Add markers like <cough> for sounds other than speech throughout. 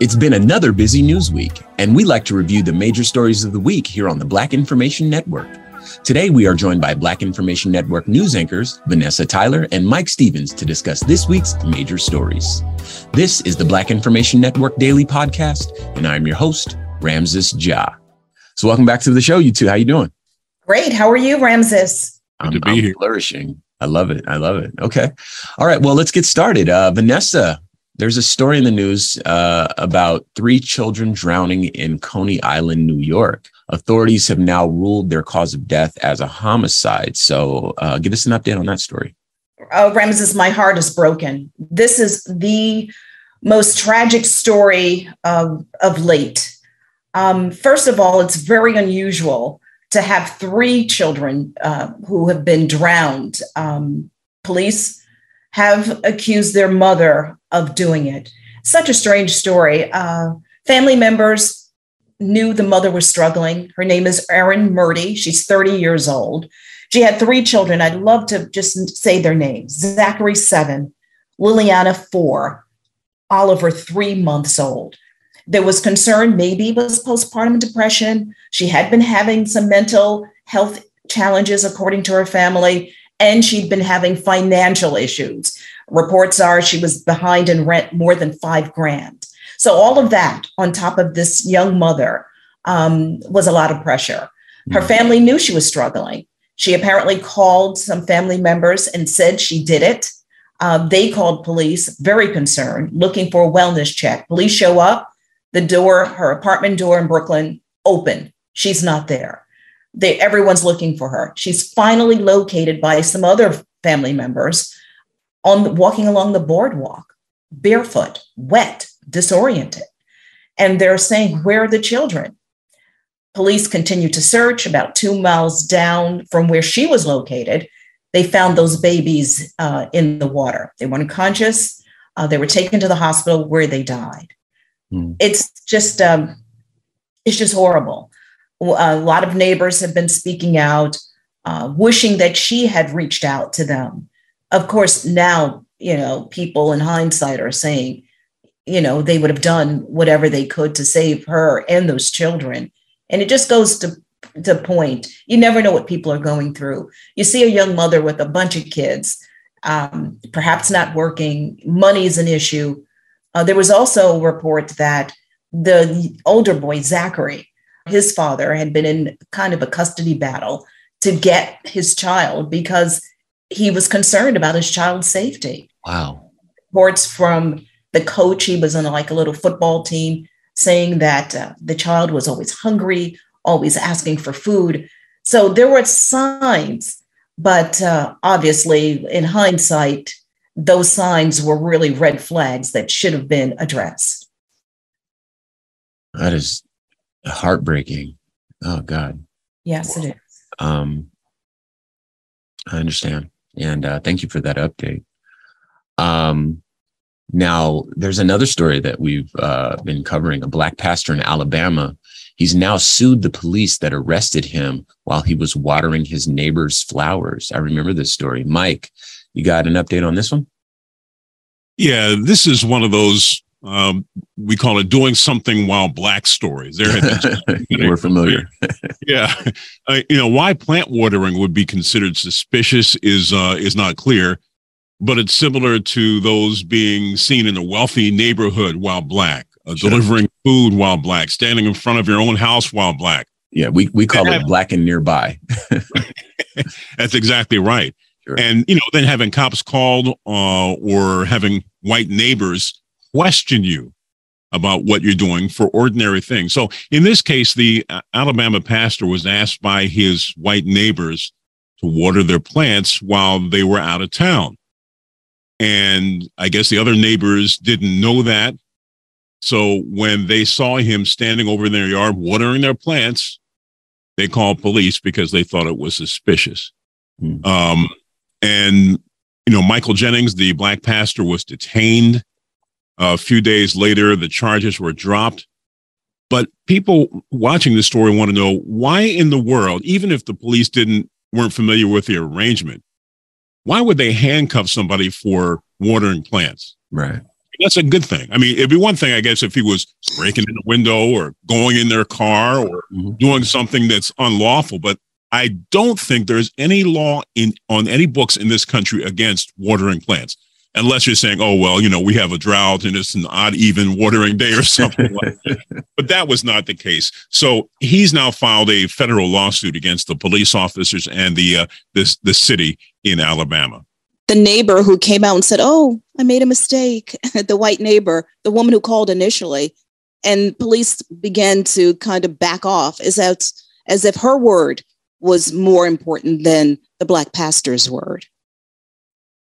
It's been another busy news week, and we like to review the major stories of the week here on the Black Information Network. Today, we are joined by Black Information Network news anchors Vanessa Tyler and Mike Stevens to discuss this week's major stories. This is the Black Information Network Daily Podcast, and I'm your host, Ramses Ja. So, welcome back to the show, you two. How you doing? Great. How are you, Ramses? I'm, to be I'm here. flourishing. I love it. I love it. Okay. All right. Well, let's get started. Uh, Vanessa, there's a story in the news uh, about three children drowning in Coney Island, New York. Authorities have now ruled their cause of death as a homicide. So, uh, give us an update on that story. Oh, Ramses, my heart is broken. This is the most tragic story of, of late. Um, first of all, it's very unusual to have three children uh, who have been drowned. Um, police have accused their mother of doing it. Such a strange story. Uh, family members knew the mother was struggling. Her name is Erin Merdy. She's 30 years old. She had three children. I'd love to just say their names Zachary, seven, Liliana, four, Oliver, three months old. There was concern maybe it was postpartum depression. She had been having some mental health challenges, according to her family, and she'd been having financial issues. Reports are she was behind in rent more than five grand. So, all of that on top of this young mother um, was a lot of pressure. Her mm-hmm. family knew she was struggling. She apparently called some family members and said she did it. Uh, they called police, very concerned, looking for a wellness check. Police show up, the door, her apartment door in Brooklyn, open. She's not there. They, everyone's looking for her. She's finally located by some other family members on walking along the boardwalk, barefoot, wet, disoriented. And they're saying, Where are the children? Police continue to search about two miles down from where she was located. They found those babies uh, in the water. They were unconscious. Uh, they were taken to the hospital where they died. Mm. It's just, um, it's just horrible. A lot of neighbors have been speaking out, uh, wishing that she had reached out to them of course, now, you know, people in hindsight are saying, you know, they would have done whatever they could to save her and those children. And it just goes to to point. You never know what people are going through. You see a young mother with a bunch of kids, um, perhaps not working. Money is an issue. Uh, there was also a report that the older boy, Zachary, his father had been in kind of a custody battle to get his child because he was concerned about his child's safety. Wow. Reports from the coach, he was on like a little football team, saying that uh, the child was always hungry, always asking for food. So there were signs, but uh, obviously, in hindsight, those signs were really red flags that should have been addressed. That is heartbreaking. Oh God. Yes, it is. Um, I understand. And uh, thank you for that update. Um, Now, there's another story that we've uh, been covering a black pastor in Alabama. He's now sued the police that arrested him while he was watering his neighbor's flowers. I remember this story. Mike, you got an update on this one? Yeah, this is one of those um, we call it doing something while black stories. There, <laughs> we're familiar. <laughs> yeah, uh, you know why plant watering would be considered suspicious is uh, is not clear, but it's similar to those being seen in a wealthy neighborhood while black, uh, sure. delivering food while black, standing in front of your own house while black. Yeah, we we call it black and nearby. <laughs> That's exactly right. Sure. And you know, then having cops called uh, or having white neighbors question you about what you're doing for ordinary things. So in this case, the uh, Alabama pastor was asked by his white neighbors to water their plants while they were out of town. And I guess the other neighbors didn't know that. So when they saw him standing over in their yard watering their plants, they called police because they thought it was suspicious. Mm. Um, and, you know, Michael Jennings, the black pastor, was detained a few days later, the charges were dropped. But people watching this story want to know why in the world, even if the police didn't weren't familiar with the arrangement, why would they handcuff somebody for watering plants? Right. That's a good thing. I mean, it'd be one thing, I guess, if he was breaking in the window or going in their car or mm-hmm. doing something that's unlawful. But I don't think there's any law in on any books in this country against watering plants unless you're saying, oh, well, you know, we have a drought and it's an odd even watering day or something like that. <laughs> But that was not the case. So he's now filed a federal lawsuit against the police officers and the, uh, this, the city in Alabama. The neighbor who came out and said, oh, I made a mistake, <laughs> the white neighbor, the woman who called initially, and police began to kind of back off as, that, as if her word was more important than the black pastor's word.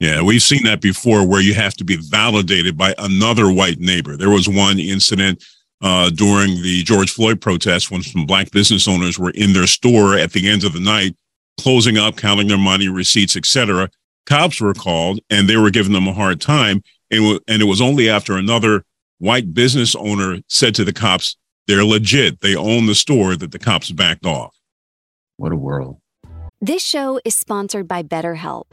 Yeah, we've seen that before where you have to be validated by another white neighbor. There was one incident uh, during the George Floyd protests when some black business owners were in their store at the end of the night, closing up, counting their money, receipts, etc. Cops were called and they were giving them a hard time. And, and it was only after another white business owner said to the cops, they're legit, they own the store, that the cops backed off. What a world. This show is sponsored by BetterHelp.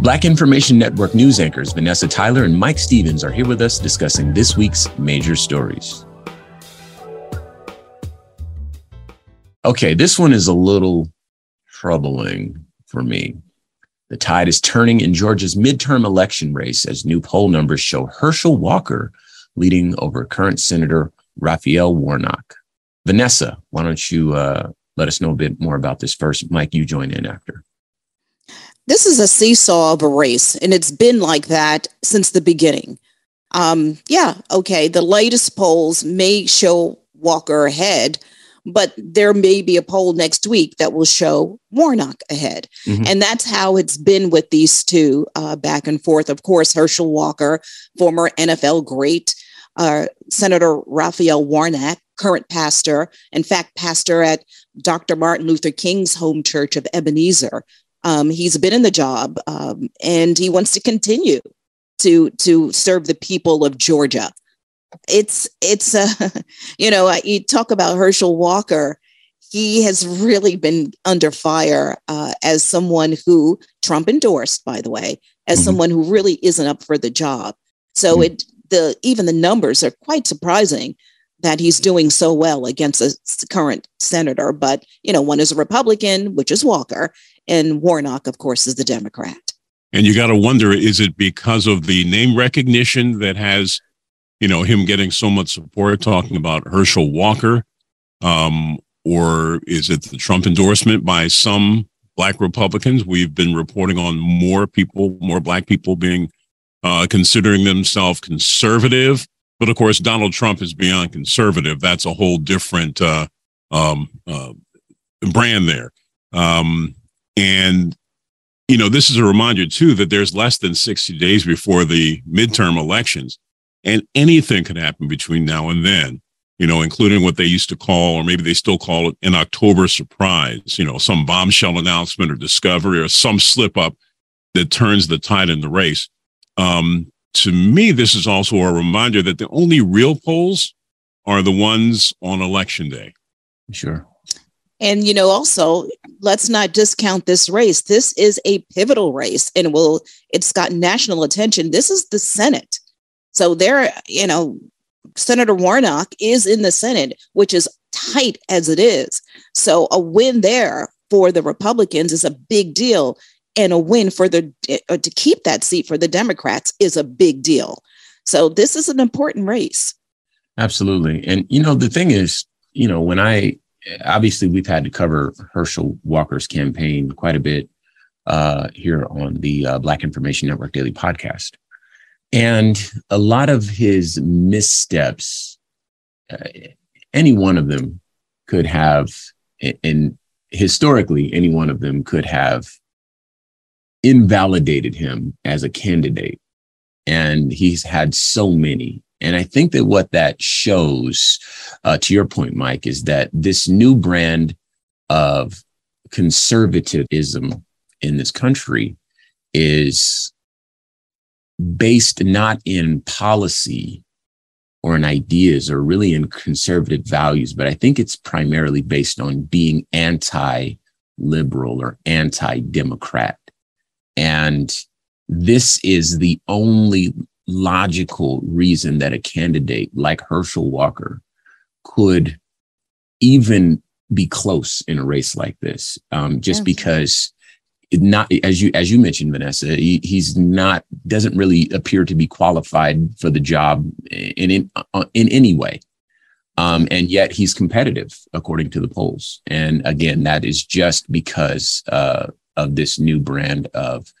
Black Information Network news anchors Vanessa Tyler and Mike Stevens are here with us discussing this week's major stories. Okay, this one is a little troubling for me. The tide is turning in Georgia's midterm election race as new poll numbers show Herschel Walker leading over current Senator Raphael Warnock. Vanessa, why don't you uh, let us know a bit more about this first? Mike, you join in after. This is a seesaw of a race, and it's been like that since the beginning. Um, yeah, okay, the latest polls may show Walker ahead, but there may be a poll next week that will show Warnock ahead. Mm-hmm. And that's how it's been with these two uh, back and forth. Of course, Herschel Walker, former NFL great, uh, Senator Raphael Warnock, current pastor, in fact, pastor at Dr. Martin Luther King's home church of Ebenezer. Um, he's been in the job um, and he wants to continue to to serve the people of Georgia it's it's uh, <laughs> you know you talk about Herschel Walker he has really been under fire uh, as someone who Trump endorsed by the way as mm-hmm. someone who really isn't up for the job so mm-hmm. it the even the numbers are quite surprising that he's doing so well against a current senator but you know one is a republican which is walker and warnock of course is the democrat and you got to wonder is it because of the name recognition that has you know, him getting so much support talking about Herschel Walker? Um, or is it the Trump endorsement by some black Republicans? We've been reporting on more people, more black people being uh, considering themselves conservative. But of course, Donald Trump is beyond conservative. That's a whole different uh, um, uh, brand there. Um, and, you know, this is a reminder, too, that there's less than 60 days before the midterm elections. And anything can happen between now and then, you know, including what they used to call, or maybe they still call it an October surprise, you know, some bombshell announcement or discovery or some slip up that turns the tide in the race. Um, to me, this is also a reminder that the only real polls are the ones on election day. Sure. And you know, also, let's not discount this race. This is a pivotal race, and will it's got national attention. This is the Senate. So there, you know, Senator Warnock is in the Senate, which is tight as it is. So a win there for the Republicans is a big deal, and a win for the uh, to keep that seat for the Democrats is a big deal. So this is an important race. Absolutely, and you know the thing is, you know, when I obviously we've had to cover Herschel Walker's campaign quite a bit uh, here on the uh, Black Information Network Daily Podcast. And a lot of his missteps, uh, any one of them could have, and historically, any one of them could have invalidated him as a candidate. And he's had so many. And I think that what that shows, uh, to your point, Mike, is that this new brand of conservatism in this country is based not in policy or in ideas or really in conservative values, but I think it's primarily based on being anti liberal or anti democrat. And this is the only logical reason that a candidate like Herschel Walker could even be close in a race like this, um, just because not as you as you mentioned vanessa he, he's not doesn't really appear to be qualified for the job in in, uh, in any way. Um, and yet he's competitive according to the polls. And again that is just because uh, of this new brand of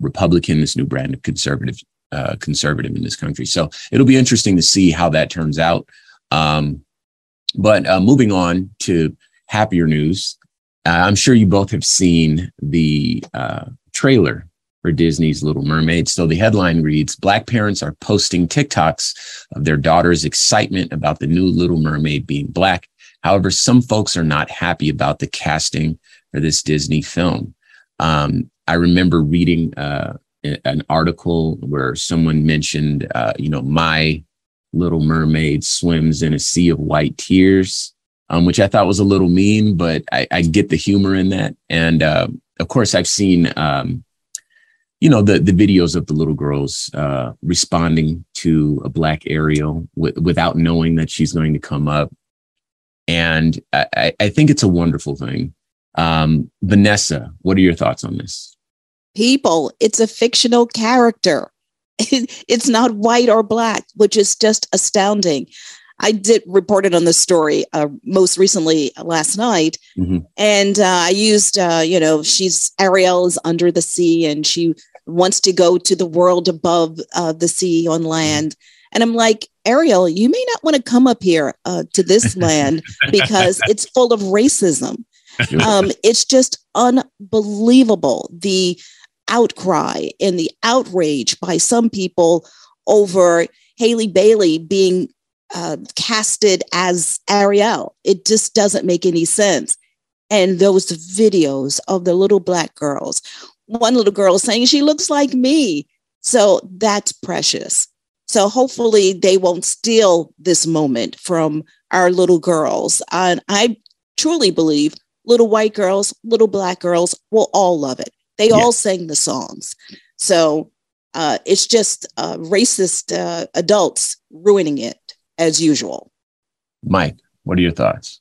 republican this new brand of conservative uh, conservative in this country so it'll be interesting to see how that turns out um, but uh, moving on to happier news I'm sure you both have seen the uh, trailer for Disney's Little Mermaid. So the headline reads Black parents are posting TikToks of their daughter's excitement about the new Little Mermaid being black. However, some folks are not happy about the casting for this Disney film. Um, I remember reading uh, an article where someone mentioned, uh, you know, my Little Mermaid swims in a sea of white tears, um, which I thought was a little mean, but I, I get the humor in that. And uh, of course, I've seen um, you know the the videos of the little girls uh, responding to a black Ariel w- without knowing that she's going to come up, and I, I think it's a wonderful thing. Um, Vanessa, what are your thoughts on this? People, it's a fictional character. <laughs> it's not white or black, which is just astounding. I did report it on the story uh, most recently last night, mm-hmm. and uh, I used, uh, you know, she's Ariel is under the sea, and she wants to go to the world above uh, the sea on land. And I'm like, Ariel, you may not want to come up here uh, to this <laughs> land because it's full of racism. <laughs> Um, it's just unbelievable the outcry and the outrage by some people over Halle Bailey being uh, casted as Ariel. It just doesn't make any sense. And those videos of the little black girls one little girl saying she looks like me. So that's precious. So hopefully they won't steal this moment from our little girls. And I truly believe little white girls, little black girls will all love it. They yeah. all sang the songs. So uh, it's just uh, racist uh, adults ruining it as usual. Mike, what are your thoughts?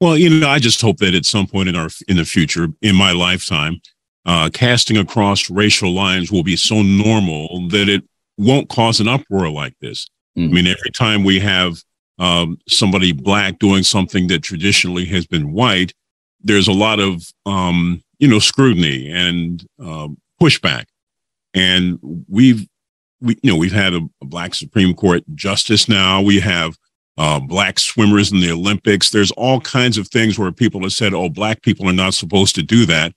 Well, you know, I just hope that at some point in our in the future, in my lifetime, uh, casting across racial lines will be so normal that it won't cause an uproar like this. Mm-hmm. I mean, every time we have um, somebody black doing something that traditionally has been white, there's a lot of um, you know scrutiny and uh, pushback. And we've we you know we've had a, a black Supreme Court justice now. We have uh, black swimmers in the Olympics. There's all kinds of things where people have said, "Oh, black people are not supposed to do that."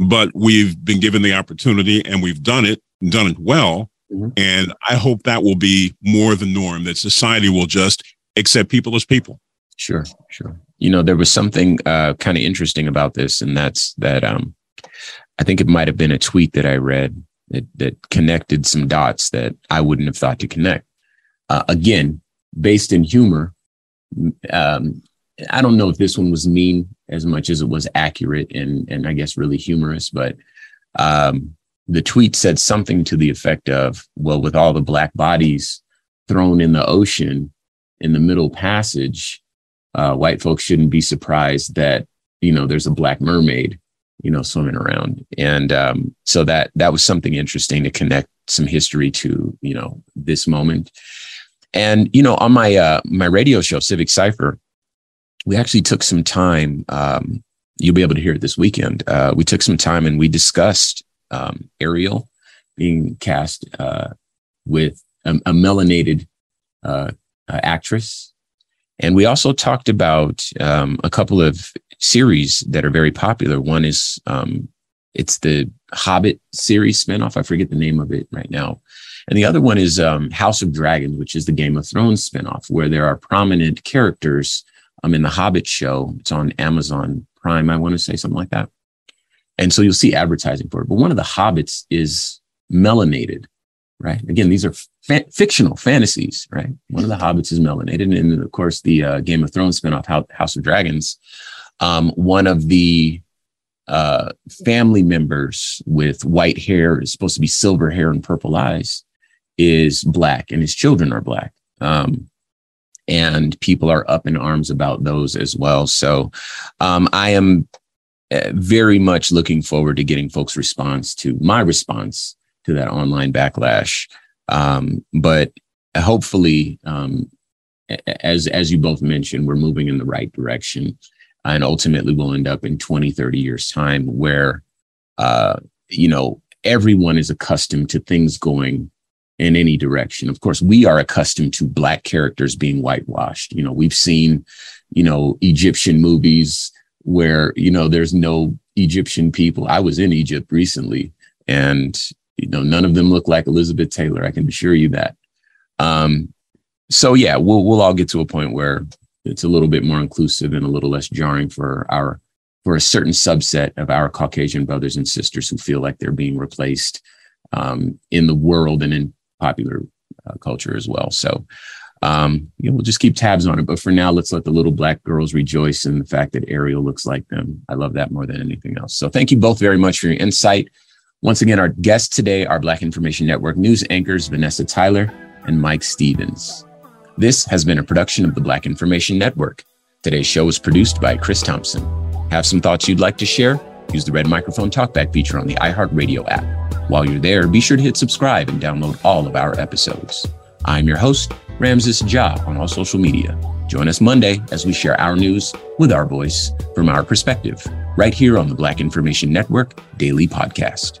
but we've been given the opportunity and we've done it, done it well. Mm-hmm. And I hope that will be more the norm, that society will just accept people as people. Sure, sure. You know, there was something uh, kind of interesting about this, and that's that um, I think it might have been a tweet that I read that, that connected some dots that I wouldn't have thought to connect. Uh, again, based in humor, um, I don't know if this one was mean as much as it was accurate and and I guess really humorous, but um, the tweet said something to the effect of, "Well, with all the black bodies thrown in the ocean in the Middle Passage, uh, white folks shouldn't be surprised that you know there's a black mermaid, you know, swimming around." And um, so that that was something interesting to connect some history to you know this moment. And you know, on my uh, my radio show, Civic Cipher, we actually took some time. Um, you'll be able to hear it this weekend. Uh, we took some time and we discussed um, Ariel being cast uh, with a, a melanated uh, uh actress. And we also talked about um, a couple of series that are very popular. One is um, it's the Hobbit series spinoff. I forget the name of it right now. And the other one is um, House of Dragons, which is the Game of Thrones spinoff, where there are prominent characters I'm in the Hobbit show. It's on Amazon Prime, I want to say something like that. And so you'll see advertising for it. But one of the hobbits is melanated, right? Again, these are fa- fictional fantasies, right? One of the hobbits is melanated. And of course, the uh, Game of Thrones spinoff, House of Dragons, um, one of the uh, family members with white hair is supposed to be silver hair and purple eyes is black, and his children are black. Um, and people are up in arms about those as well. So um, I am uh, very much looking forward to getting folks' response to my response to that online backlash. Um, but hopefully, um, as as you both mentioned, we're moving in the right direction, and ultimately we'll end up in 20, 30 years time where, uh, you know, everyone is accustomed to things going in any direction. Of course, we are accustomed to black characters being whitewashed. You know, we've seen, you know, Egyptian movies where you know there's no Egyptian people. I was in Egypt recently, and you know none of them look like Elizabeth Taylor. I can assure you that. Um, so yeah, we'll we'll all get to a point where it's a little bit more inclusive and a little less jarring for our for a certain subset of our Caucasian brothers and sisters who feel like they're being replaced um, in the world and in popular uh, culture as well. So um, we'll just keep tabs on it. But for now, let's let the little black girls rejoice in the fact that Ariel looks like them. I love that more than anything else. So thank you both very much for your insight. Once again, our guests today are Black Information Network news anchors Vanessa Tyler and Mike Stevens. This has been a production of the Black Information Network. Today's show was produced by Chris Thompson. Have some thoughts you'd like to share? Use the red microphone talkback feature on the iHeartRadio app. While you're there, be sure to hit subscribe and download all of our episodes. I'm your host, Ramses Ja, on all social media. Join us Monday as we share our news with our voice from our perspective, right here on the Black Information Network Daily Podcast.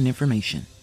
important information.